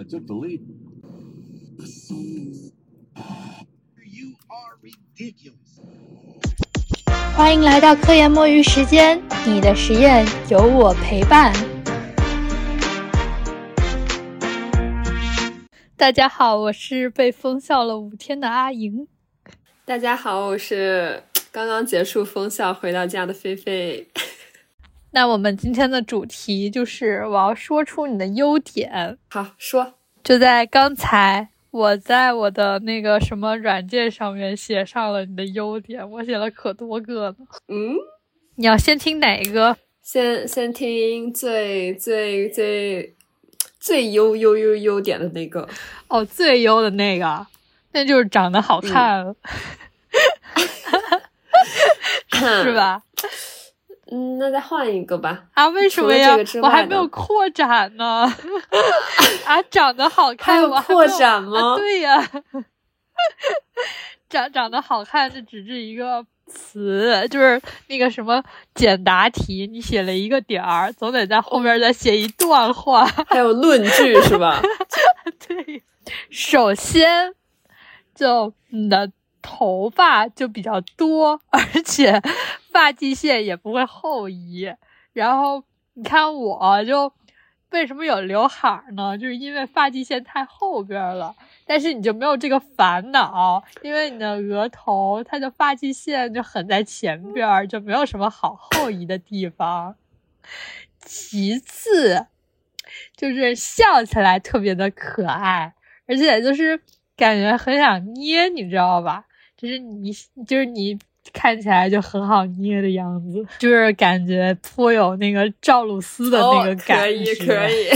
I took the lead. You are ridiculous. 欢迎来到科研摸鱼时间，你的实验有我陪伴。大家好，我是被封校了五天的阿莹。大家好，我是刚刚结束封校回到家的菲菲。那我们今天的主题就是我要说出你的优点。好，说。就在刚才，我在我的那个什么软件上面写上了你的优点，我写了可多个呢。嗯，你要先听哪一个？先先听最最最最优优优优点的那个。哦，最优的那个，那就是长得好看了，是吧？嗯，那再换一个吧。啊，为什么呀？我还没有扩展呢。啊，长得好看，还有扩展吗？对呀，长长得好看，这只是一个词，就是那个什么简答题，你写了一个点儿，总得在后面再写一段话，还有论据是吧？对，首先就你的。头发就比较多，而且发际线也不会后移。然后你看我就为什么有刘海呢？就是因为发际线太后边了。但是你就没有这个烦恼，因为你的额头它的发际线就很在前边，就没有什么好后移的地方。其次就是笑起来特别的可爱，而且就是感觉很想捏，你知道吧？就是你，就是你看起来就很好捏的样子，就是感觉颇有那个赵露思的那个感觉，可以可以，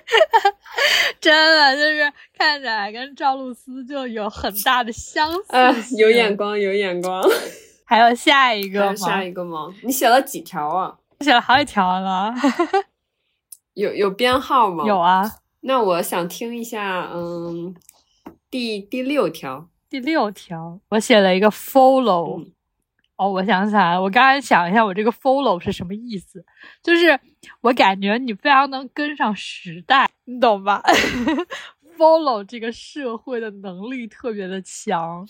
真的就是看起来跟赵露思就有很大的相似，有眼光，有眼光。还有下一个吗？下一个吗？你写了几条啊？我写了好几条了。有有编号吗？有啊。那我想听一下，嗯，第第六条。第六条，我写了一个 follow。哦，我想起来了，我刚才想一下，我这个 follow 是什么意思？就是我感觉你非常能跟上时代，你懂吧？follow 这个社会的能力特别的强。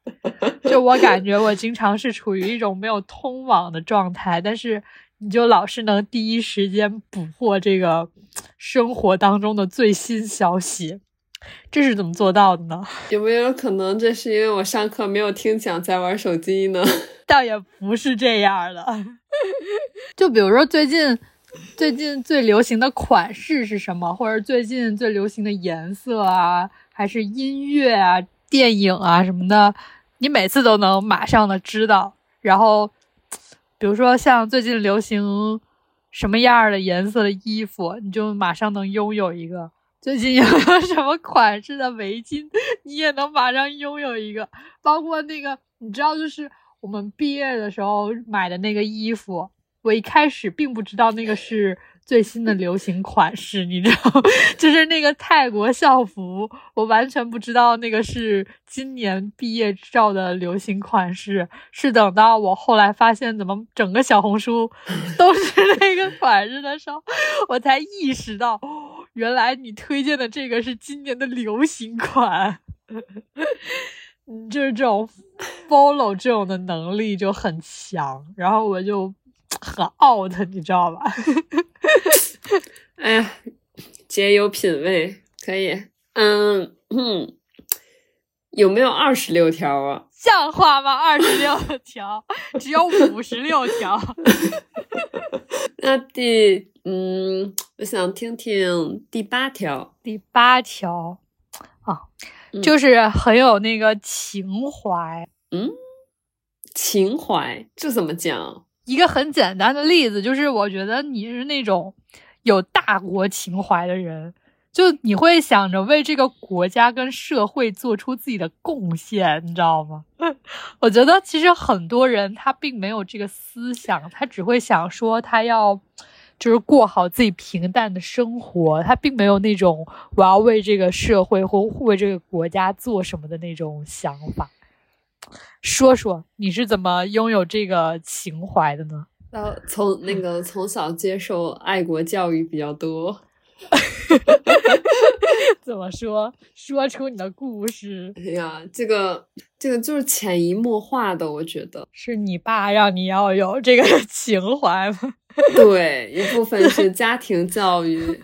就我感觉，我经常是处于一种没有通网的状态，但是你就老是能第一时间捕获这个生活当中的最新消息。这是怎么做到的呢？有没有可能这是因为我上课没有听讲，在玩手机呢？倒也不是这样的。就比如说最近，最近最流行的款式是什么，或者最近最流行的颜色啊，还是音乐啊、电影啊什么的，你每次都能马上的知道。然后，比如说像最近流行什么样的颜色的衣服，你就马上能拥有一个。最近有没有什么款式的围巾，你也能马上拥有一个。包括那个，你知道，就是我们毕业的时候买的那个衣服，我一开始并不知道那个是最新的流行款式，你知道，就是那个泰国校服，我完全不知道那个是今年毕业照的流行款式。是等到我后来发现，怎么整个小红书都是那个款式的时候，我才意识到。原来你推荐的这个是今年的流行款，嗯，就是这种 follow 这种的能力就很强，然后我就很 out，你知道吧？哎呀，姐有品味，可以，嗯嗯，有没有二十六条啊？像话吗？二十六条，只有五十六条。那第嗯，我想听听第八条。第八条啊，就是很有那个情怀。嗯，情怀这怎么讲？一个很简单的例子，就是我觉得你是那种有大国情怀的人。就你会想着为这个国家跟社会做出自己的贡献，你知道吗？我觉得其实很多人他并没有这个思想，他只会想说他要就是过好自己平淡的生活，他并没有那种我要为这个社会或为这个国家做什么的那种想法。说说你是怎么拥有这个情怀的呢？呃，从那个从小接受爱国教育比较多。怎么说？说出你的故事。哎呀，这个这个就是潜移默化的，我觉得是你爸让你要有这个 情怀吗？对，一部分是家庭教育，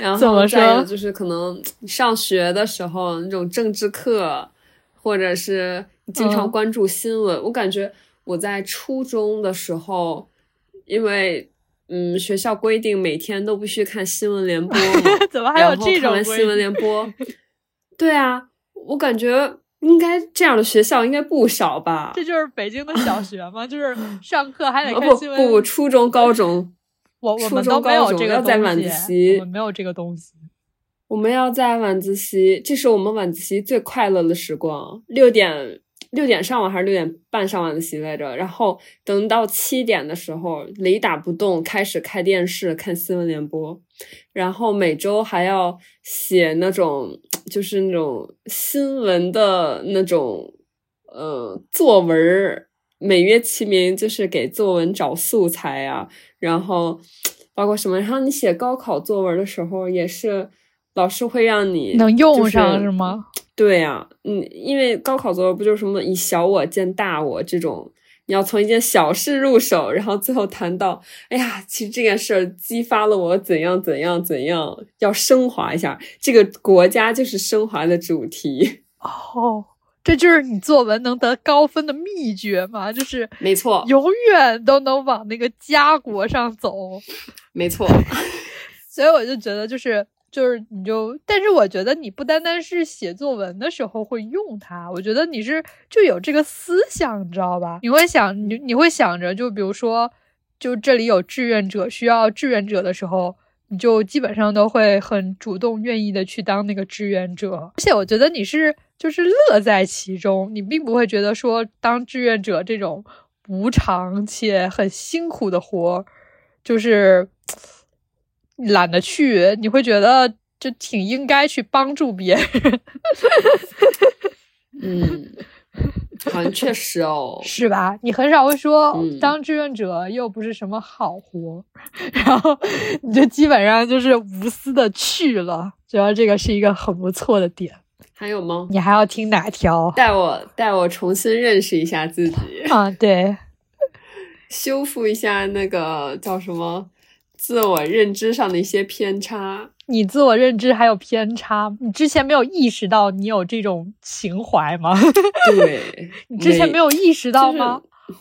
然后再有就是可能上学的时候那种政治课，或者是经常嗯关注新闻。我感觉我在初中的时候，因为嗯学校规定每天都必须看新闻联播嘛，怎么还有这种新闻联播，对啊，我感觉应该这样的学校应该不少吧。这就是北京的小 学吗？就是上课还得看新闻。不不，初中、高中，我我初中们都没有这个东要在晚自西，习我们没有这个东西。我们要在晚自习，这是我们晚自习最快乐的时光。六点六点上完还是六点半上晚自习来着？然后等到七点的时候，雷打不动开始开电视看新闻联播，然后每周还要写那种就是那种新闻的那种呃作文儿，美曰其名就是给作文找素材啊，然后包括什么，然后你写高考作文的时候也是。老师会让你能用就是上是吗？对呀、嗯，因为高考作文不就是什么以小我见大我这种，你要从一件小事入手，然后最后谈到，哎呀，其实这件事儿激发了我怎样怎样怎样，要升华一下。这个国家就是升华的主题，哦，这就是你作文能得高分的秘诀吗？就是没错，永远都能往那个家国上走。没错，所以我就觉得，就是就是你就，但是我觉得你不单单是写作文的时候会用它，我觉得你是就有这个思想，你知道吧？你会想，你你会想着，就比如说，就这里有志愿者需要志愿者的时候。你就基本上都会很主动、愿意的去当那个志愿者，而且我觉得你是就是乐在其中，你并不会觉得说当志愿者这种无偿且很辛苦的活，就是懒得去，你会觉得就挺应该去帮助别人，嗯，好像确实哦，是吧？你很少会说、嗯当志愿者又不是什么好活，然后你就基本上就是无私的去了，觉得这个是一个很不错的点。还有吗？你还要听哪条？带我带我重新认识一下自己，啊，对，修复一下那个叫什么自我认知上的一些偏差。你自我认知还有偏差，你之前没有意识到你有这种情怀吗？对，你之前没有意识到就是吗？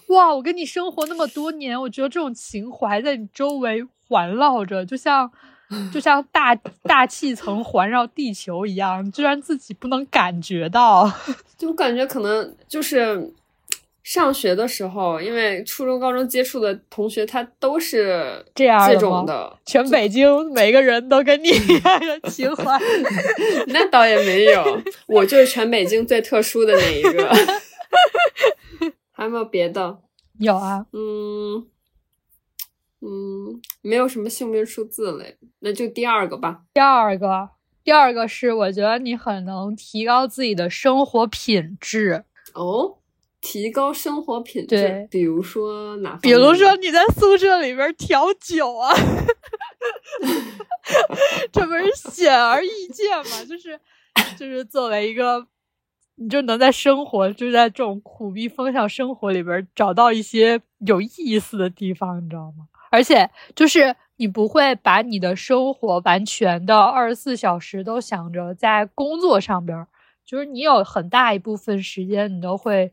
哇，我跟你生活那么多年，我觉得这种情怀在你周围环绕着，就像就像大大气层环绕地球一样，居然自己不能感觉到。就我感觉可能就是上学的时候，因为初中、高中接触的同学，他都是这样这种的，全北京每个人都跟你一样的情怀，那倒也没有，我就是全北京最特殊的那一个。还有没有别的？有啊，嗯嗯，没有什么姓名数字嘞，那就第二个吧。第二个，第二个是我觉得你很能提高自己的生活品质，哦，提高生活品质，比如说哪？比如说你在宿舍里边调酒啊，这不是显而易见吗？就是就是作为一个，你就能在生活，就在这种苦逼风向生活里边找到一些有意思的地方，你知道吗？而且就是你不会把你的生活完全的二十四小时都想着在工作上边儿，就是你有很大一部分时间你都会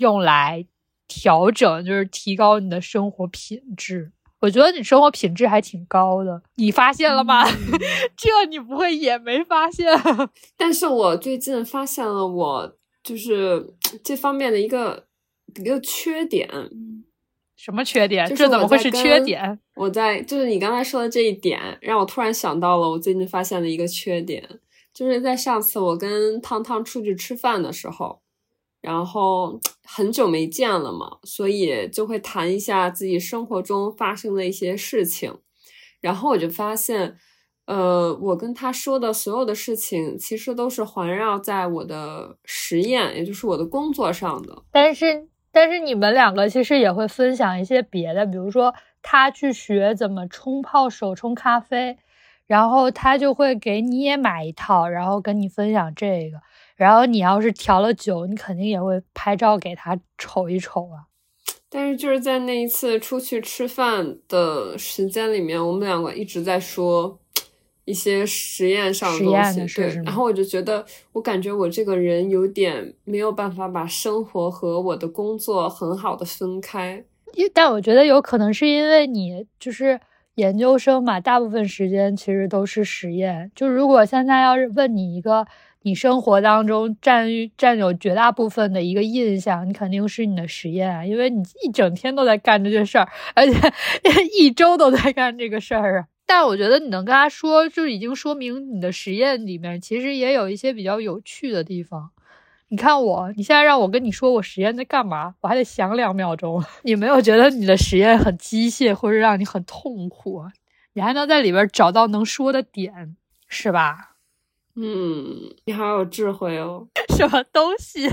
用来调整，就是提高你的生活品质。我觉得你生活品质还挺高的，你发现了吗？这你不会也没发现？但是我最近发现了我就是这方面的一个一个缺点，什么缺点？这怎么会是缺点？我在就是你刚才说的这一点，让我突然想到了我最近发现的一个缺点，就是在上次我跟汤汤出去吃饭的时候，然后很久没见了嘛，所以就会谈一下自己生活中发生的一些事情，然后我就发现，呃，我跟他说的所有的事情，其实都是环绕在我的实验，也就是我的工作上的。但是但是你们两个其实也会分享一些别的，比如说他去学怎么冲泡手冲咖啡，然后他就会给你也买一套，然后跟你分享这个。然后你要是调了酒，你肯定也会拍照给他瞅一瞅啊。但是就是在那一次出去吃饭的时间里面，我们两个一直在说一些实验上的东西，对。然后我就觉得，我感觉我这个人有点没有办法把生活和我的工作很好的分开。但我觉得有可能是因为你就是研究生嘛，大部分时间其实都是实验。就如果现在要是问你一个。你生活当中占占有绝大部分的一个印象，你肯定是你的实验啊，因为你一整天都在干这件事儿，而且一周都在干这个事儿啊。但我觉得你能跟他说，就已经说明你的实验里面其实也有一些比较有趣的地方。你看我，你现在让我跟你说我实验在干嘛，我还得想两秒钟。你没有觉得你的实验很机械，或者让你很痛苦？你还能在里边找到能说的点，是吧？嗯，你好有智慧哦！什么东西？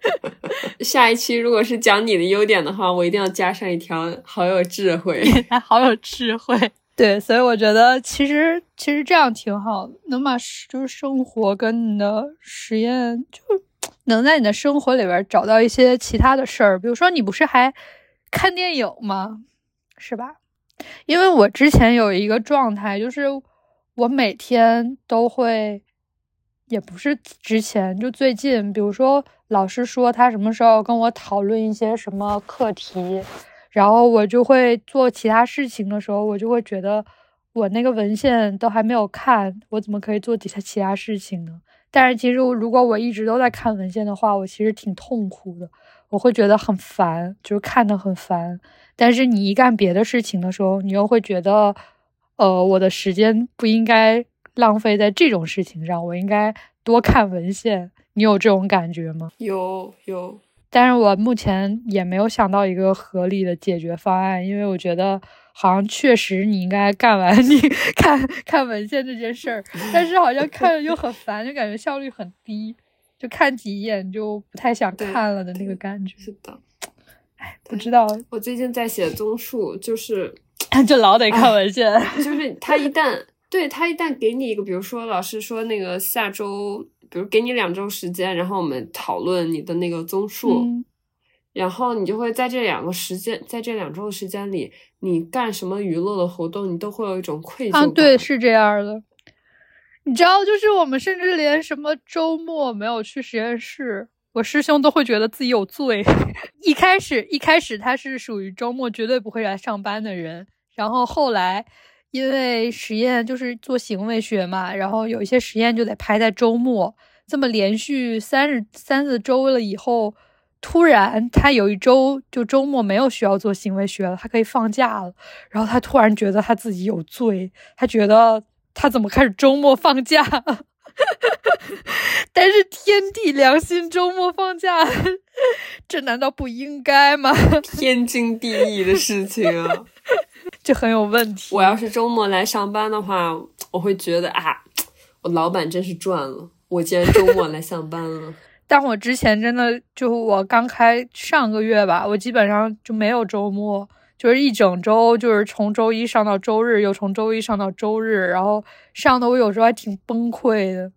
下一期如果是讲你的优点的话，我一定要加上一条“好有智慧”，还好有智慧。对，所以我觉得其实其实这样挺好，能把就是生活跟你的实验，就能在你的生活里边找到一些其他的事儿。比如说，你不是还看电影吗？是吧？因为我之前有一个状态，就是。我每天都会，也不是之前就最近，比如说老师说他什么时候跟我讨论一些什么课题，然后我就会做其他事情的时候，我就会觉得我那个文献都还没有看，我怎么可以做其他其他事情呢？但是其实如果我一直都在看文献的话，我其实挺痛苦的，我会觉得很烦，就是看的很烦。但是你一干别的事情的时候，你又会觉得。呃，我的时间不应该浪费在这种事情上，我应该多看文献。你有这种感觉吗？有有，但是我目前也没有想到一个合理的解决方案，因为我觉得好像确实你应该干完 你看看文献这件事儿，但是好像看着就很烦，就感觉效率很低，就看几眼就不太想看了的那个感觉。是的，哎，不知道。我最近在写综述，就是。就老得看文献，就是他一旦对他一旦给你一个，比如说老师说那个下周，比如给你两周时间，然后我们讨论你的那个综述，然后你就会在这两个时间，在这两周的时间里，你干什么娱乐的活动，你都会有一种愧疚感。对，是这样的。你知道，就是我们甚至连什么周末没有去实验室，我师兄都会觉得自己有罪。一开始，一开始他是属于周末绝对不会来上班的人。然后后来，因为实验就是做行为学嘛，然后有一些实验就得排在周末。这么连续三十三四周了以后，突然他有一周就周末没有需要做行为学了，他可以放假了。然后他突然觉得他自己有罪，他觉得他怎么开始周末放假？但是天地良心，周末放假，这难道不应该吗？天经地义的事情啊。就很有问题。我要是周末来上班的话，我会觉得啊，我老板真是赚了，我竟然周末来上班了。但我之前真的就我刚开上个月吧，我基本上就没有周末，就是一整周，就是从周一上到周日，又从周一上到周日，然后上的我有时候还挺崩溃的。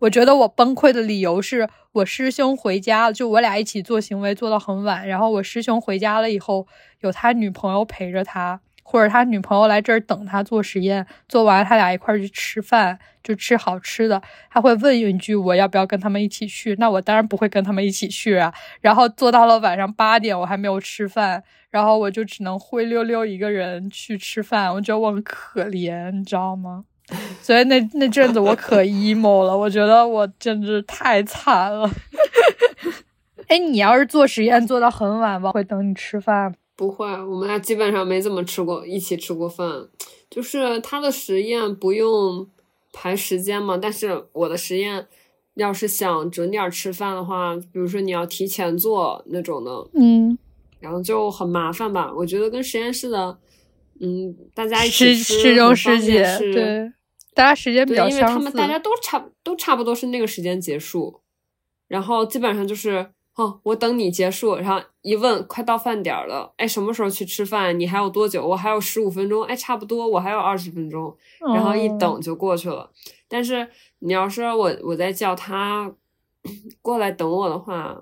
我觉得我崩溃的理由是我师兄回家了，就我俩一起做行为做到很晚，然后我师兄回家了以后，有他女朋友陪着他。或者他女朋友来这儿等他做实验，做完他俩一块去吃饭，就吃好吃的。他会问一句：“我要不要跟他们一起去？”那我当然不会跟他们一起去啊。然后做到了晚上八点，我还没有吃饭，然后我就只能灰溜溜一个人去吃饭。我觉得我很可怜，你知道吗？所以那那阵子我可 emo 了，我觉得我简直太惨了。哎，你要是做实验做到很晚，吧会等你吃饭。不会，我们俩基本上没怎么吃过一起吃过饭。就是他的实验不用排时间嘛，但是我的实验要是想准点吃饭的话，比如说你要提前做那种的，嗯，然后就很麻烦吧。我觉得跟实验室的，嗯，大家一起吃师兄师姐，对，大家时间比较相似，因为他们大家都差都差不多是那个时间结束，然后基本上就是。哦，我等你结束，然后一问，快到饭点儿了，哎，什么时候去吃饭？你还有多久？我还有十五分钟，哎，差不多，我还有二十分钟，然后一等就过去了。但是你要是我我在叫他过来等我的话，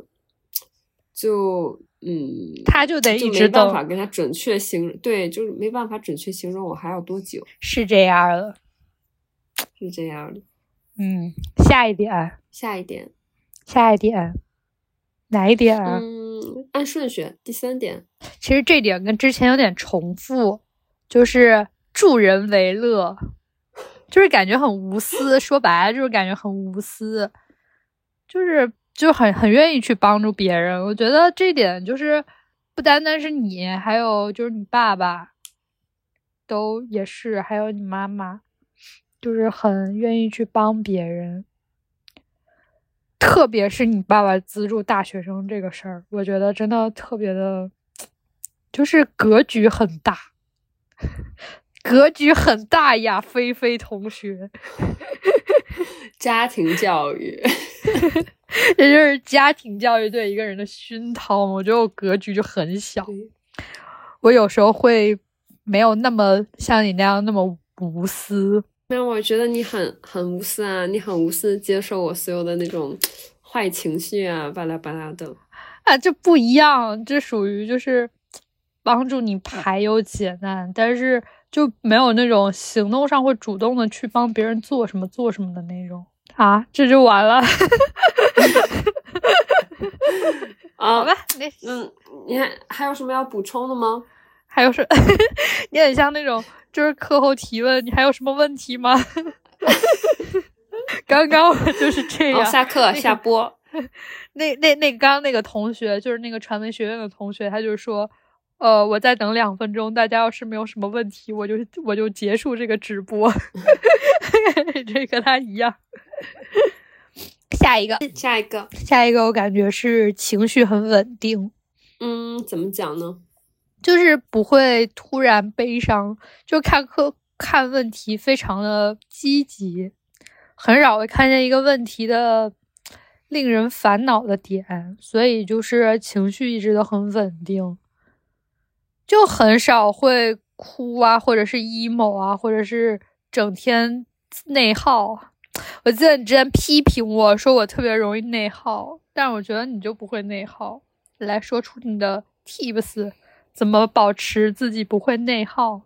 就嗯，他就得一直没办等，法跟他准确形容，对，就是没办法准确形容我还要多久，是这样的。是这样的。嗯，下一点，下一点，下一点，哪一点？嗯，按顺序，第三点，其实这点跟之前有点重复，就是助人为乐，就是感觉很无私。说白了就是感觉很无私，就是就很很愿意去帮助别人。我觉得这点就是不单单是你，还有就是你爸爸，都也是，还有你妈妈，就是很愿意去帮别人。特别是你爸爸资助大学生这个事儿，我觉得真的特别的，就是格局很大，格局很大呀，菲菲同学，家庭教育，这就是家庭教育对一个人的熏陶。我觉得我格局就很小，我有时候会没有那么像你那样那么无私。那我觉得你很很无私啊，你很无私地接受我所有的那种坏情绪啊，巴拉巴拉的。啊，这不一样，这属于就是帮助你排忧解难，但是就没有那种行动上会主动的去帮别人做什么做什么的那种啊，这就完了。啊，好吧，那嗯，你还还有什么要补充的吗？还有是，你很像那种就是课后提问，你还有什么问题吗？刚刚我就是这哦，样。下课下播。那那那刚刚那个同学，就是那个传媒学院的同学，他就说，呃，我再等两分钟，大家要是没有什么问题，我就我就结束这个直播。这跟他一样。下一个，下一个，下一个，我感觉是情绪很稳定，嗯，怎么讲呢？就是不会突然悲伤，就看课看问题非常的积极，很少会看见一个问题的令人烦恼的点，所以就是情绪一直都很稳定，就很少会哭啊，或者是 emo 啊，或者是整天内耗。我记得你之前批评我说我特别容易内耗，但我觉得你就不会内耗。来说出你的 tips，怎么保持自己不会内耗？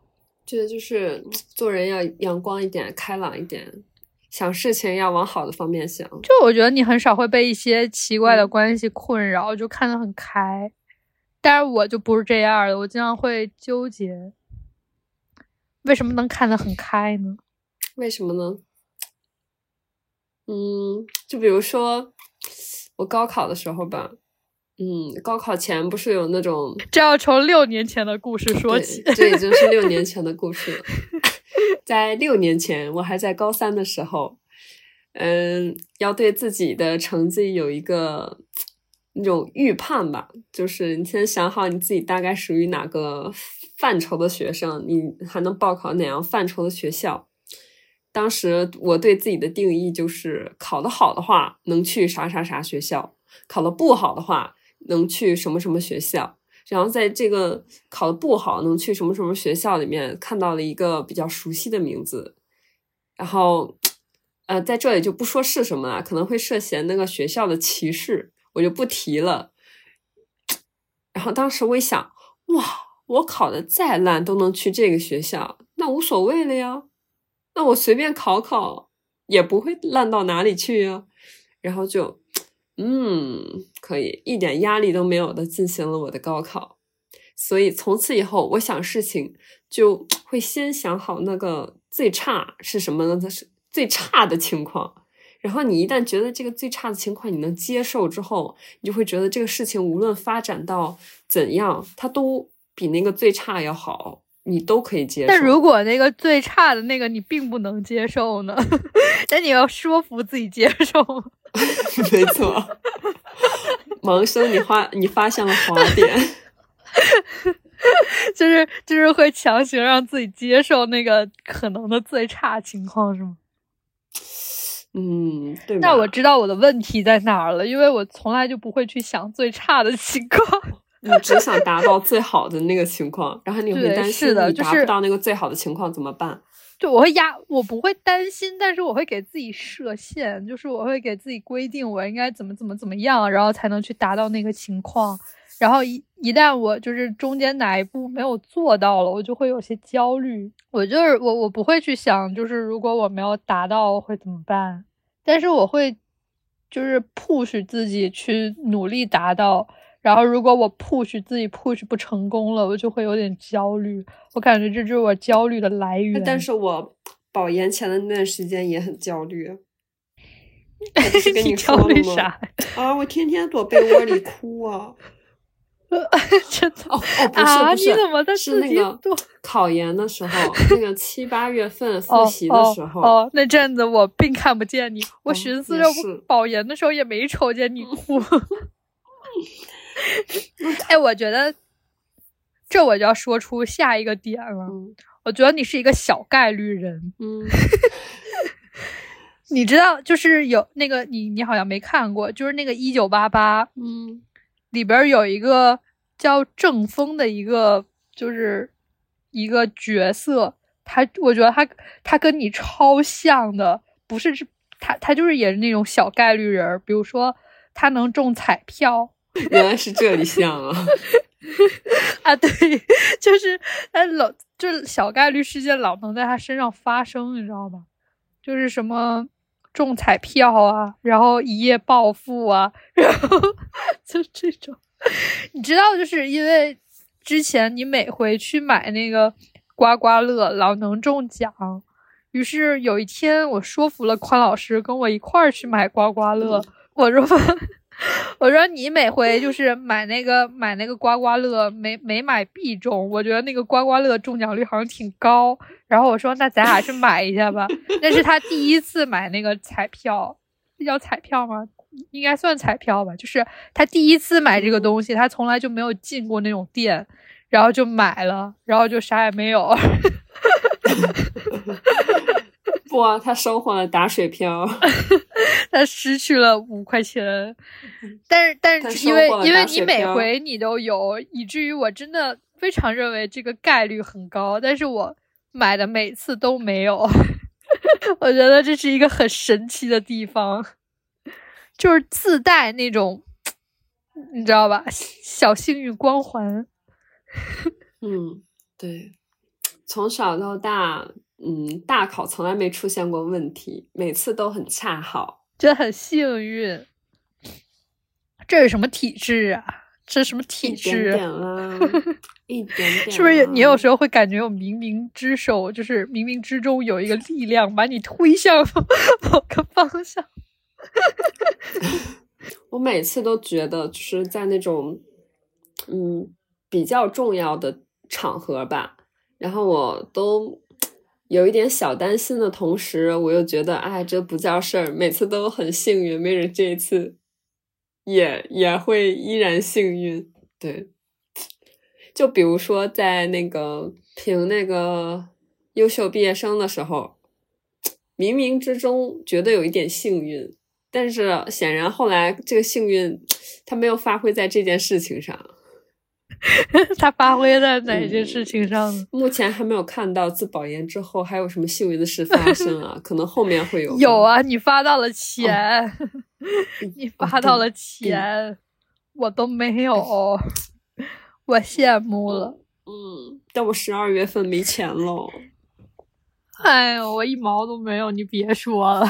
觉得就是做人要阳光一点，开朗一点，想事情要往好的方面想。就我觉得你很少会被一些奇怪的关系困扰，就看得很开。但是我就不是这样的，我经常会纠结，为什么能看得很开呢？为什么呢？嗯，就比如说我高考的时候吧，嗯，高考前不是有那种这要从六年前的故事说起。这已经是六年前的故事了。在六年前，我还在高三的时候，嗯，要对自己的成绩有一个那种预判吧，就是你先想好你自己大概属于哪个范畴的学生，你还能报考哪样范畴的学校。当时我对自己的定义就是，考得好的话能去啥啥啥学校，考得不好的话能去什么什么学校。然后在这个考的不好能去什么什么学校里面看到了一个比较熟悉的名字，然后呃在这里就不说是什么了，可能会涉嫌那个学校的歧视，我就不提了。然后当时我一想，哇，我考的再烂都能去这个学校，那无所谓了呀，那我随便考考也不会烂到哪里去呀。然后就嗯，可以一点压力都没有的进行了我的高考，所以从此以后，我想事情就会先想好那个最差是什么呢？它是最差的情况。然后你一旦觉得这个最差的情况你能接受之后，你就会觉得这个事情无论发展到怎样，它都比那个最差要好，你都可以接受。但如果那个最差的那个你并不能接受呢？那你要说服自己接受。没错，萌生你发你发现了滑点，就是就是会强行让自己接受那个可能的最差情况，是吗？嗯，对吧。那我知道我的问题在哪儿了，因为我从来就不会去想最差的情况。你只想达到最好的那个情况，然后你会对担心是的就是你达不到那个最好的情况怎么办？就我会压，我不会担心，但是我会给自己设限，就是我会给自己规定我应该怎么怎么怎么样，然后才能去达到那个情况。然后一一旦我就是中间哪一步没有做到了，我就会有些焦虑。我就是我我不会去想，就是如果我没有达到会怎么办，但是我会就是 push 自己去努力达到。然后如果我 push 自己 push 不成功了，我就会有点焦虑。我感觉这就是我焦虑的来源。但是我保研前的那段时间也很焦虑。不是跟你说焦虑了吗？啥？啊，我天天躲被窝里哭啊！真的哦哦，不是啊？不是，你怎么在那个？考研的时候，那个七八月份复哦习的哦时候，哦，那阵子我并看不见你，我哦寻思着我保研的时候也没瞅见你哭。哎，我觉得这我就要说出下一个点了。嗯我觉得你是一个小概率人，嗯 你知道，就是有那个你你好像没看过，就是那个一九八八嗯里边有一个叫郑峰的一个，就是一个角色，他我觉得他他跟你超像的，不是是他他就是也是那种小概率人，比如说他能中彩票 原来是这里像啊！啊，对，就是他老就是小概率事件老能在他身上发生，你知道吧？就是什么中彩票啊，然后一夜暴富啊，然后 就这种，你知道，就是因为之前你每回去买那个刮刮乐，老能中奖。于是有一天，我说服了宽老师跟我一块儿去买刮刮乐。我说，我说你每回就是买那个买那个刮刮乐，没没买必中，我觉得那个刮刮乐中奖率好像挺高。然后我说，那咱俩去买一下吧。那是他第一次买那个彩票，这叫彩票吗？应该算彩票吧。就是他第一次买这个东西，他从来就没有进过那种店，然后就买了，然后就啥也没有。不啊，他收获了打水漂。他失去了五块钱，但是但是因为因为你每回你都有，以至于我真的非常认为这个概率很高，但是我买的每次都没有，我觉得这是一个很神奇的地方，就是自带那种，你知道吧，小幸运光环。嗯，对，从小到大，嗯，大考从来没出现过问题，每次都很恰好。觉得很幸运。这是什么体质啊？这是什么体质？点 啦，一点点。是不是有你有时候会感觉有冥冥之手，就是冥冥之中有一个力量把你推向某 个方向？我每次都觉得，就是在那种嗯比较重要的场合吧，然后我都有一点小担心的同时，我又觉得，哎，这不叫事儿，每次都很幸运，没准这一次也也会依然幸运。对，就比如说在那个评那个优秀毕业生的时候，冥冥之中觉得有一点幸运，但是显然后来这个幸运，它没有发挥在这件事情上。它发挥在哪件事情上呢？目前还没有看到自保研之后还有什么幸运的事发生啊，可能后面会有。有，啊，你发到了钱，你哦发到了对钱，我都没有，我羡慕了。嗯，但我十二月份没钱喽。哎呦，我一毛都没有，你别说了。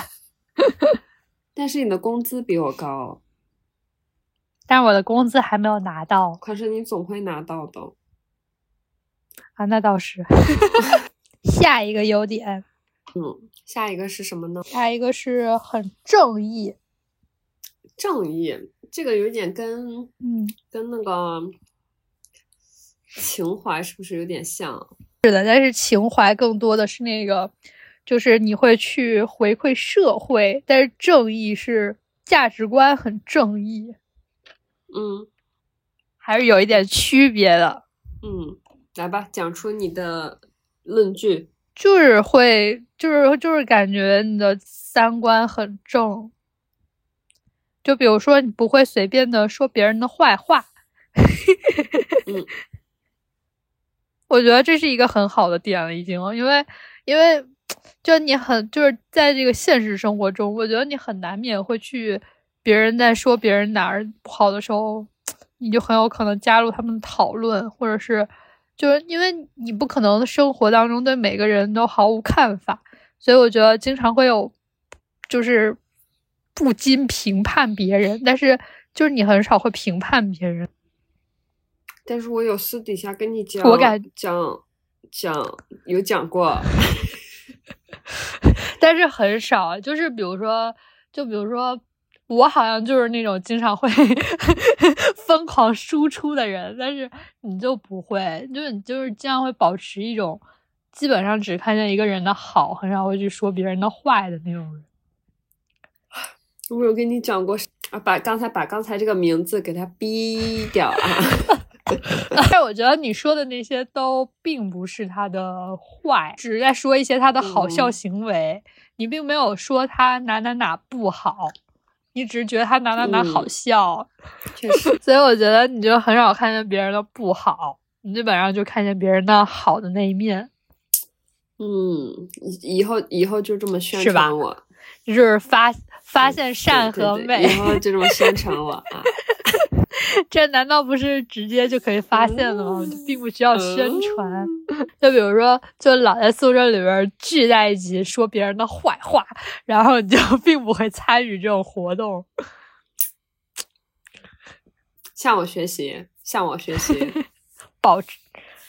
但是你的工资比我高，但是我的工资还没有拿到可是你总会拿到的。啊，那倒是。下一个优点，嗯，下一个是什么呢？下一个是很正义。正义，这个有点跟嗯，跟那个情怀是不是有点像？是的，但是情怀更多的是那个，就是你会去回馈社会，但是正义是价值观很正义，嗯还是有一点区别的。嗯，来吧，讲出你的论据。就是会，就是就是感觉你的三观很正。就比如说，你不会随便的说别人的坏话。嗯，我觉得这是一个很好的点了，已经，因为因为就你很就是在这个现实生活中，我觉得你很难免会去别人在说别人哪儿不好的时候，你就很有可能加入他们的讨论，或者是就是因为你不可能生活当中对每个人都毫无看法，所以我觉得经常会有就是不禁评判别人，但是就是你很少会评判别人。但是我有私底下跟你讲，我敢讲讲有讲过，但是很少。就是比如说，就比如说，我好像就是那种经常会 疯狂输出的人，但是你就不会，就是你就是经常会保持一种基本上只看见一个人的好，很少会去说别人的坏的那种人。我有跟你讲过啊，把刚才把刚才这个名字给他逼掉啊。但是我觉得你说的那些都并不是他的坏，只是在说一些他的好笑行为。你并没有说他哪哪哪不好，你只是觉得他哪哪哪好笑。确实，所以我觉得你就很少看见别人的不好，你基本上就看见别人的好的那一面。嗯，以以后以后就这么宣传我，就是发发现善和美，以后就这么宣传我啊。这难道不是直接就可以发现的吗？并不需要宣传。就比如说，就老在宿舍里边聚在一起说别人的坏话，然后你就 并不会参与这种活动。向我学习，向我学习，保持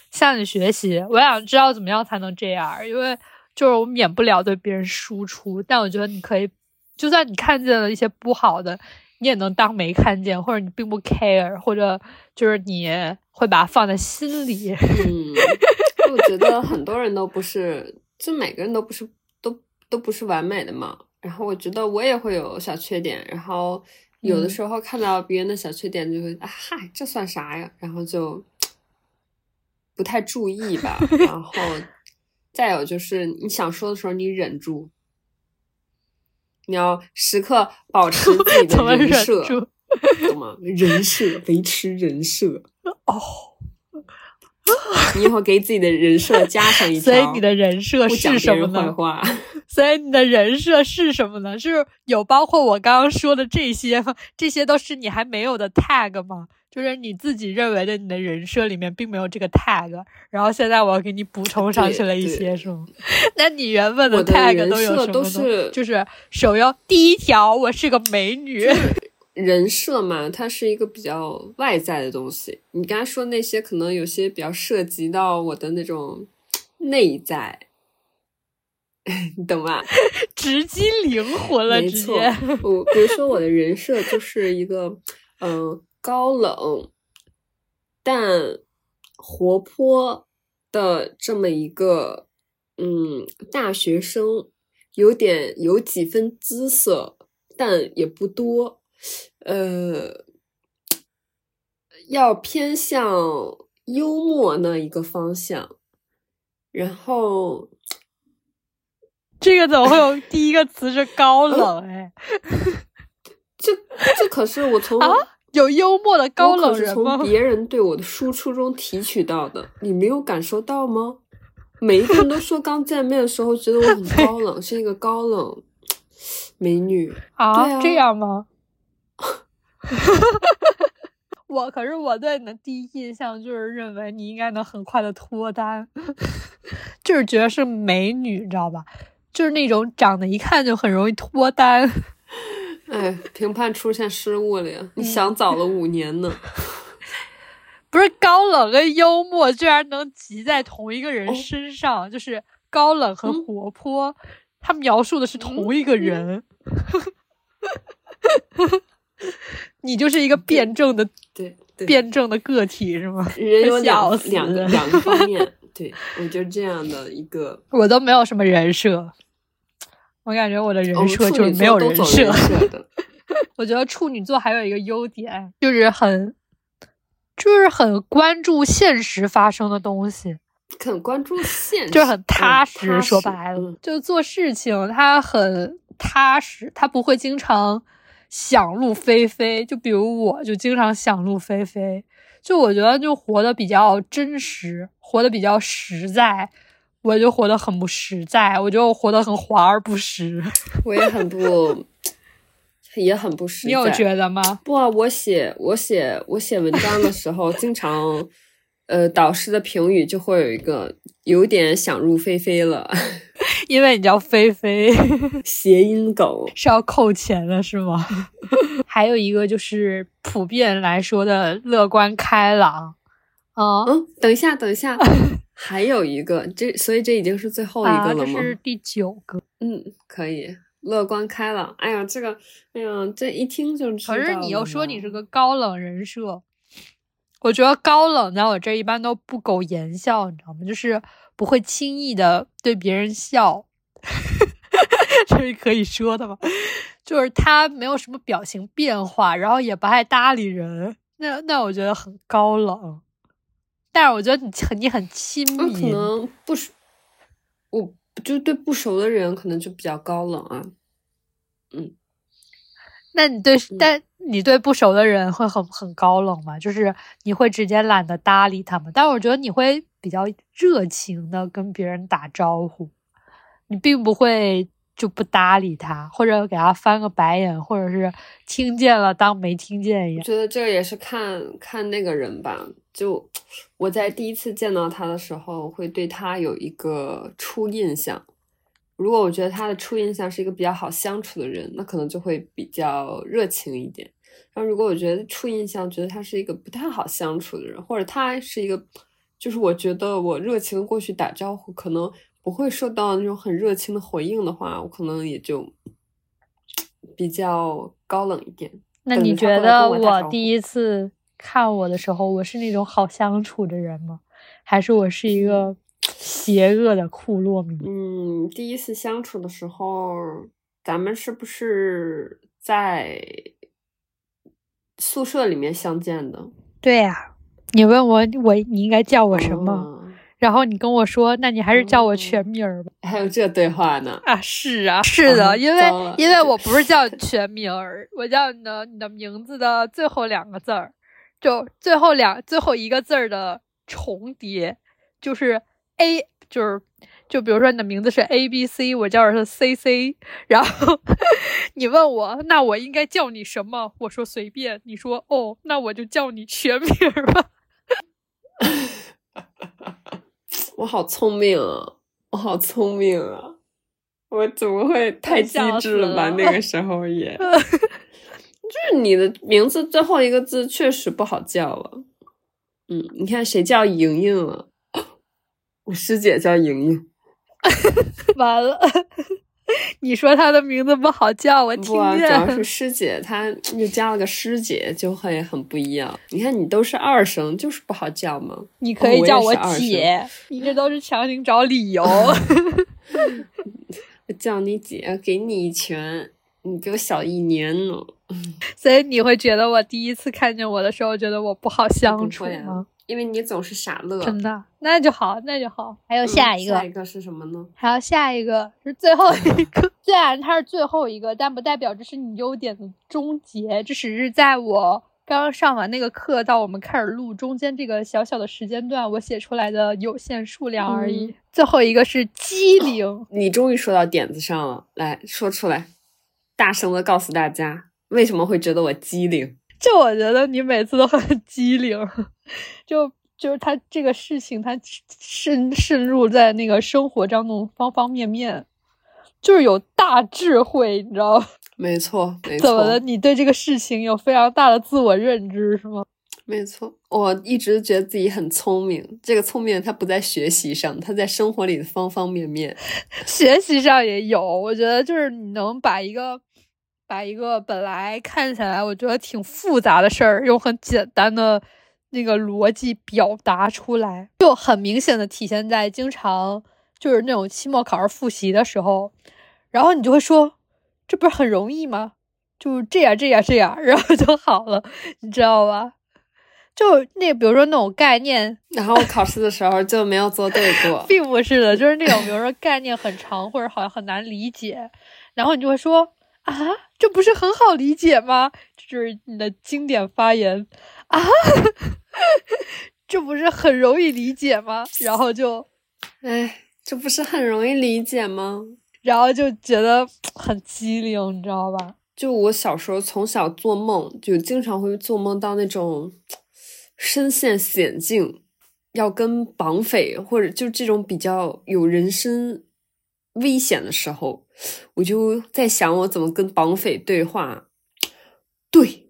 向你学习。我想知道怎么样才能这样，因为就是我免不了对别人输出，但我觉得你可以，就算你看见了一些不好的。你也能当没看见，或者你并不 care，或者就是你会把它放在心里。嗯，我觉得很多人都不是，就每个人都不是，都都不是完美的嘛。然后我觉得我也会有小缺点，然后有的时候看到别人的小缺点，就会啊嗨，这算啥呀？然后就不太注意吧。然后再有就是你想说的时候，你忍住。你要时刻保持自己的 人设，懂吗？人设，维持人设。哦，你以后给自己的人设加上一 条。所以你的人设是什么呢？所以你的人设是什么呢？是有包括我刚刚说的这些吗？这些都是你还没有的 tag 吗？就是你自己认为的，你的人设里面并没有这个 tag，然后现在我要给你补充上去了一些，是吗？那你原本的 tag 都有什么？都是就是首要第一条，我是个美女。人设嘛，它是一个比较外在的东西。你刚才说那些，可能有些比较涉及到我的那种内在，你懂吧？直击灵魂了，直接。我比如说我的人设就是一个，嗯。高冷但活泼的这么一个嗯大学生，有点有几分姿色，但也不多，呃，要偏向幽默那一个方向。然后这个怎么会有第一个词是高冷？哎，这这可是我从。有幽默的高冷人吗？从别人对我的输出中提取到的，你没有感受到吗？每一个人都说刚见面的时候觉得我很高冷，是一个高冷美女啊？这样吗？我可是我对你的第一印象就是认为你应该能很快的脱单，就是觉得是美女，你知道吧？就是那种长得一看就很容易脱单。哎，评判出现失误了呀！你想早了 五年呢。不是高冷跟幽默居然能集在同一个人身上，就是高冷和活泼，他描述的是同一个人。你就是一个辩证的，对辩证的个体是吗？人有两两个两个方面，对我就这样的一个，我都没有什么人设。我感觉我的人设就是没有人设。我觉得处女座还有一个优点，就是很，就是很关注现实发生的东西。很关注现实，就是很踏嗯实。踏说白了，嗯就做事情他很踏实，他不会经常想入非非。就比如我，就经常想入非非。就我觉得，就活得比较真实，活得比较实在。我就活得很不实在，我觉得我活得很华而不实。我也很不，也很不实在。你有觉得吗？不啊，我写我写我写文章的时候，经常，呃，导师的评语就会有一个有点想入非非了，因为你叫菲菲，谐音梗。是要扣钱的是吗？还有一个就是普遍来说的乐观开朗，啊、嗯，等一下，等一下，还有一个，这所以这已经是最后一啊，个了吗？这是第九个。嗯，可以，乐观开朗。哎呀，这个，哎呀，这一听就知道可是你又说你是个高冷人设，我觉得高冷在我这一般都不苟言笑，你知道吗？就是不会轻易的对别人笑，这是可以说的吗？就是他没有什么表情变化，然后也不爱搭理人，那那我觉得很高冷。但是我觉得你很你很亲密可，能不熟，我就对不熟的人可能就比较高冷啊。那你对，嗯但你对不熟的人会很很高冷吗？就是你会直接懒得搭理他们，但我觉得你会比较热情的跟别人打招呼，你并不会就不搭理他，或者给他翻个白眼，或者是听见了当没听见一样。我觉得这也是看看那个人吧。就 我在第一次见到他的时候，会对他有一个初印象。如果我觉得他的初印象是一个比较好相处的人，那可能就会比较热情一点。然后如果我觉得初印象觉得他是一个不太好相处的人，或者他是一个，就是我觉得我热情过去打招呼，可能不会受到那种很热情的回应的话，我可能也就 比较高冷一点。那你觉得我第一次看我的时候，我是那种好相处的人吗？还是我是一个邪恶的库洛米？嗯，第一次相处的时候，咱们是不是在宿舍里面相见的？对呀、你问我我你应该叫我什么？哦然后你跟我说，那你还是叫我哦全名儿吧。还有这对话呢？啊，是啊，是的，啊因为因为我不是 叫全名儿，我叫你的你的名字的最后两个字儿，就最后两最后一个字儿的重叠，就是 A，就是就比如说你的名字是 A B C，我叫的是 C C，然后 你问我那我应该叫你什么？我说随便，你说哦，那我就叫你全名儿吧。我好聪明啊！我好聪明啊！我怎么会 太机智了吧？了那个时候也，就是你的名字最后一个字确实不好叫了。嗯，你看谁叫莹莹啊？我师姐叫莹莹。完了，你说她的名字不好叫，我听不啊，主要是。师姐，她又加了个师姐，就会很不一样。你看，你都是二声，就是不好叫嘛。你可以叫我姐，你这都是强行找理由。我叫你姐，给你一拳，你比我小一年呢。所以你会觉得我第一次看见我的时候，觉得我不好相处吗？因为你总是傻乐。真的，那就好，那就好。还有嗯下一个，下一个是什么呢？还有下一个是最后一个。虽然它是最后一个，但不代表这是你优点的终结，这只是在我刚刚上完那个课到我们开始录中间这个小小的时间段，我写出来的有限数量而已。嗯最后一个是机灵，你终于说到点子上了，来说出来，大声的告诉大家，为什么会觉得我机灵？就我觉得你每次都很 机灵，就就是他这个事情，他深深入在那个生活当中方方面面，就是有大智慧，你知道吗？没错，没怎么了？你对这个事情有非常大的自我认知，是吗？没错。我一直觉得自己很聪明，这个聪明它不在学习上，它在生活里的方方面面。学习上也有，我觉得就是你能把一个把一个本来看起来我觉得挺复杂的事儿，用很简单的那个逻辑表达出来，就很明显的体现在经常就是那种期末考试复习的时候，然后你就会说，这不是很容易吗？就这样这样这样，然后就好了，你知道吧？就那比如说那种概念，然后考试的时候就没有做对过，并不是的，就是那种比如说概念很长或者好像很难理解，然后你就会说啊，这不是很好理解吗？这就是你的经典发言啊，这不是很容易理解吗？然后就，哎，这不是很容易理解吗？然后就觉得很机灵，你知道吧？就我小时候从小做梦，就经常会做梦到那种身陷险境，要跟绑匪或者就这种比较有人身危险的时候，我就在想我怎么跟绑匪对话。对，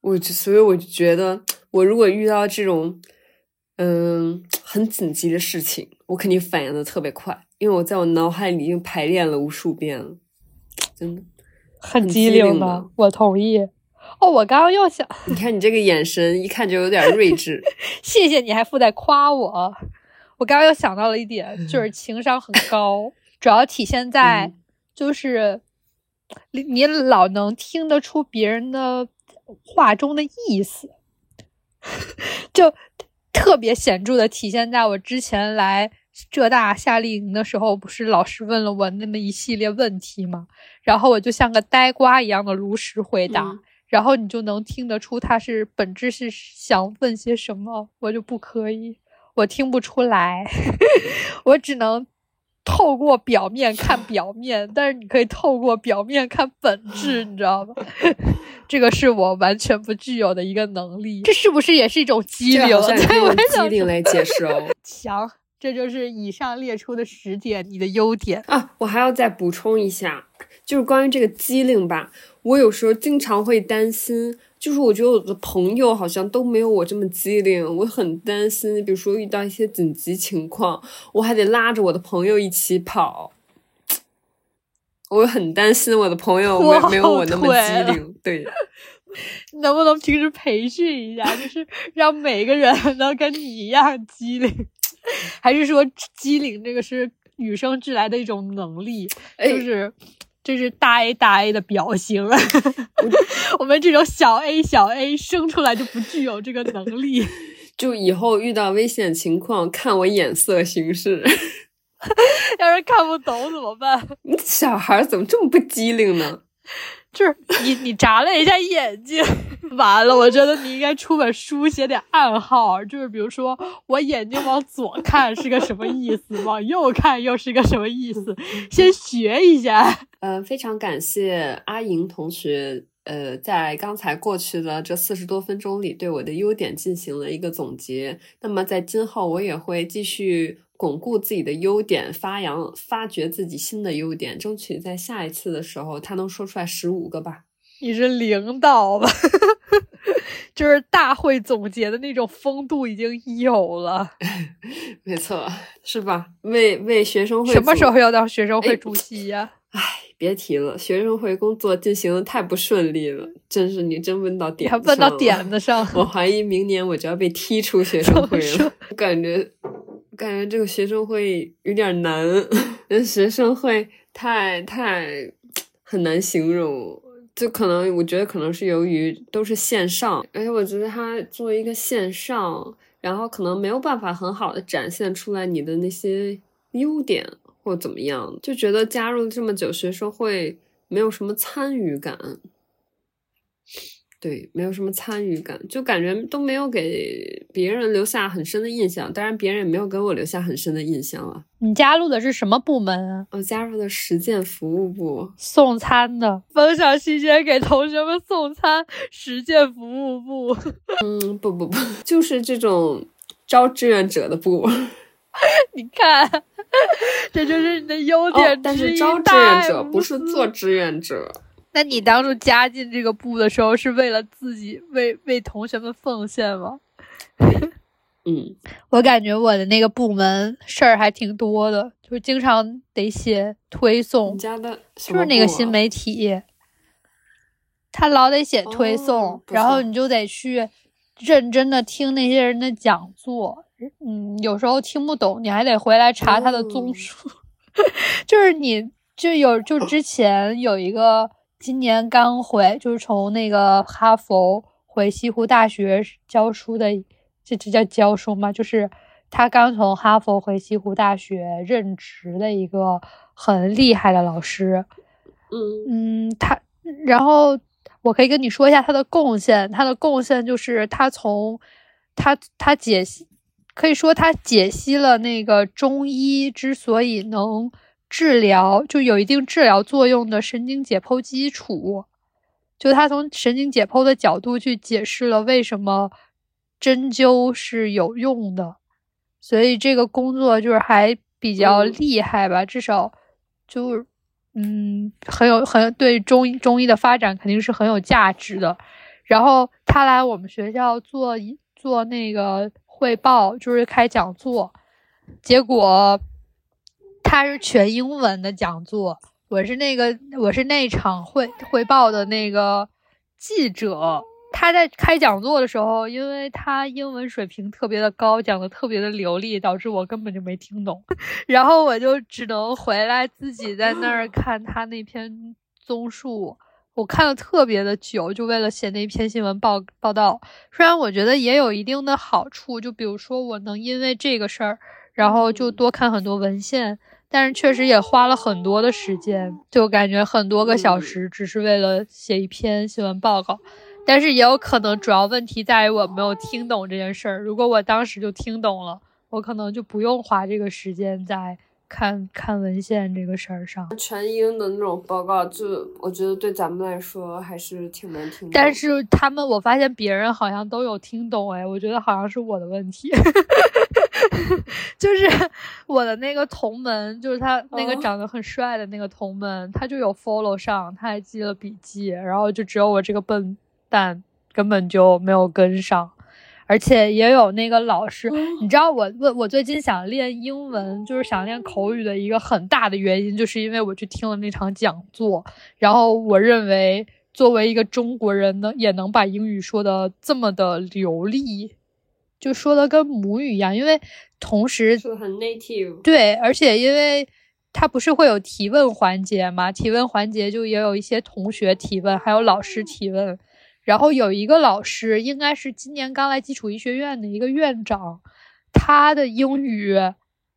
我就所以我就觉得，我如果遇到这种嗯很紧急的事情，我肯定反应的特别快。因为我在我脑海里已经排练了无数遍了，真的很机灵的，我同意。哦，我刚刚又想，你看你这个眼神，一看就有点睿智。谢谢你还附带夸我。我刚刚又想到了一点，就是情商很高，主要体现在就是你你老能听得出别人的话中的意思，就特别显著的体现在我之前来。浙大夏令营的时候，不是老师问了我那么一系列问题吗？然后我就像个呆瓜一样的如实回答，然后你就能听得出他是本质是想问些什么。我就不可以，我听不出来，我只能透过表面看表面，但是你可以透过表面看本质，你知道吗？这个是我完全不具有的一个能力。这是不是也是一种机灵？用机灵来解释哦，强。这就是以上列出的十点你的优点啊！我还要再补充一下，就是关于这个机灵吧。我有时候经常会担心，就是我觉得我的朋友好像都没有我这么机灵，我很担心。比如说遇到一些紧急情况，我还得拉着我的朋友一起跑，我很担心我的朋友没没有我那么机灵。对，能不能平时培训一下，就是让每个人都跟你一样机灵？还是说机灵这个是与生俱来的一种能力，就是这是大 A 大 A 的表型。我们这种小 A 小 A 生出来就不具有这个能力，就以后遇到危险情况看我眼色行事。要是看不懂怎么办？你小孩怎么这么不机灵呢？就是你，你眨了一下眼睛，完了。我觉得你应该出本书，写点暗号，就是比如说，我眼睛往左看是个什么意思，往右看又是个什么意思，先学一下。呃，非常感谢阿莹同学，呃，在刚才过去的这四十多分钟里，对我的优点进行了一个总结。那么在今后，我也会继续。巩固自己的优点，发扬、发掘自己新的优点，争取在下一次的时候，他能说出来十五个吧。你是领导吧？就是大会总结的那种风度已经有了。没错，是吧？为为学生会什么时候要当学生会主席呀？唉，别提了，学生会工作进行的太不顺利了，真是你真问到点。问到点子上，我怀疑明年我就要被踢出学生会了。感觉。感觉这个学生会有点难，学生会太太 很难形容，就可能我觉得可能是由于都是线上，而且我觉得它作为一个线上，然后可能没有办法很好的展现出来你的那些优点或怎么样，就觉得加入这么久学生会没有什么参与感。对，没有什么参与感，就感觉都没有给别人留下很深的印象。当然，别人也没有给我留下很深的印象啊。你加入的是什么部门啊？我加入的实践服务部，送餐的。分享期间给同学们送餐，实践服务部。嗯，不不不，就是这种招志愿者的部。你看，这就是你的优点但是招志愿者不是做志愿者。那你当初加进这个部的时候，是为了自己为为同学们奉献吗？嗯，我感觉我的那个部门事儿还挺多的，就是经常得写推送。加的就是那个新媒体，他老得写推送，然后你就得去认真的听那些人的讲座。嗯，有时候听不懂，你还得回来查他的综述。就是你就有就之前有一个。今年刚回，就是从那个哈佛回西湖大学教书的，这这叫教书吗？就是他刚从哈佛回西湖大学任职的一个很厉害的老师。嗯嗯，他，然后我可以跟你说一下他的贡献。他的贡献就是他从他他解析，可以说他解析了那个中医之所以能治疗，就有一定治疗作用的神经解剖基础。就他从神经解剖的角度去解释了为什么针灸是有用的，所以这个工作就是还比较厉害吧，至少就嗯很有很对中医中医的发展肯定是很有价值的。然后他来我们学校做一做那个汇报，就是开讲座，结果他是全英文的讲座。我是那个，我是那场汇汇报的那个记者。他在开讲座的时候，因为他英文水平特别的高，讲的特别的流利，导致我根本就没听懂。然后我就只能回来自己在那儿看他那篇综述。我看了特别的久，就为了写那篇新闻报报道。虽然我觉得也有一定的好处，就比如说我能因为这个事儿，然后就多看很多文献。但是确实也花了很多的时间，就感觉很多个小时只是为了写一篇新闻报告。但是也有可能主要问题在于我没有听懂这件事儿。如果我当时就听懂了，我可能就不用花这个时间在看看文献这个事儿上。全英的那种报告，就我觉得对咱们来说还是挺难听。但是他们，我发现别人好像都有听懂，哎，我觉得好像是我的问题。就是我的那个同门，就是他那个长得很帅的那个同门，他就有 follow 上，他还记了笔记，然后就只有我这个笨蛋根本就没有跟上，而且也有那个老师，你知道我我我最近想练英文，就是想练口语的一个很大的原因，就是因为我去听了那场讲座，然后我认为作为一个中国人呢，也能把英语说的这么的流利。就说的跟母语一样，因为同时就很 native，对，而且因为他不是会有提问环节嘛，提问环节就也有一些同学提问，还有老师提问，然后有一个老师应该是今年刚来基础医学院的一个院长，他的英语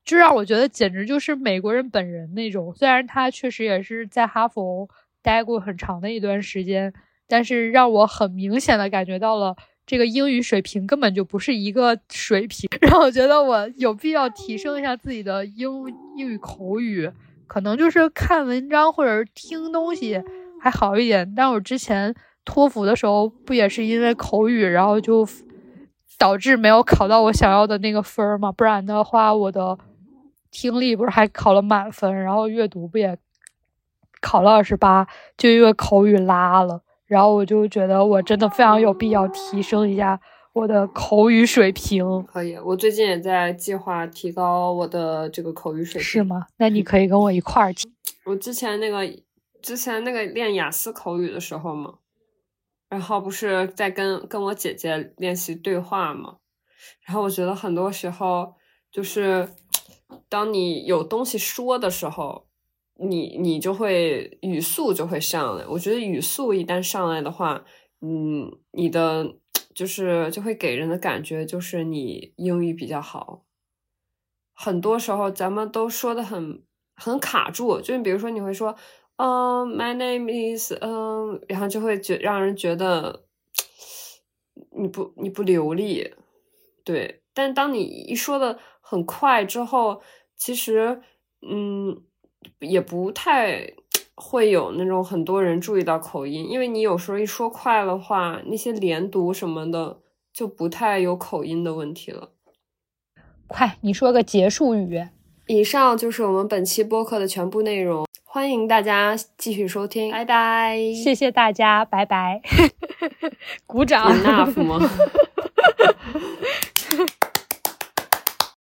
就让我觉得简直就是美国人本人那种，虽然他确实也是在哈佛待过很长的一段时间，但是让我很明显的感觉到了。这个英语水平根本就不是一个水平，让我觉得我有必要提升一下自己的英英语口语。可能就是看文章或者听东西还好一点，但我之前托福的时候不也是因为口语，然后就导致没有考到我想要的那个分儿嘛？不然的话，我的听力不是还考了满分，然后阅读不也考了二十八，就因为口语拉了。然后我就觉得我真的非常有必要提升一下我的口语水平。可以，我最近也在计划提高我的这个口语水平。是吗？那你可以跟我一块儿提。我之前那个之前那个练雅思口语的时候嘛，然后不是在跟跟我姐姐练习对话嘛，然后我觉得很多时候就是当你有东西说的时候。你你就会语速就会上来，我觉得语速一旦上来的话，嗯，你的就是就会给人的感觉就是你英语比较好。很多时候咱们都说的很很卡住，就比如说你会说，嗯，my name is，嗯，然后就会觉让人觉得你不你不流利，对。但当你一说的很快之后，其实，嗯。也不太会有那种很多人注意到口音，因为你有时候一说快的话，那些连读什么的就不太有口音的问题了。快，你说个结束语。以上就是我们本期播客的全部内容，欢迎大家继续收听，拜拜。谢谢大家，拜拜。鼓掌。Enough 吗？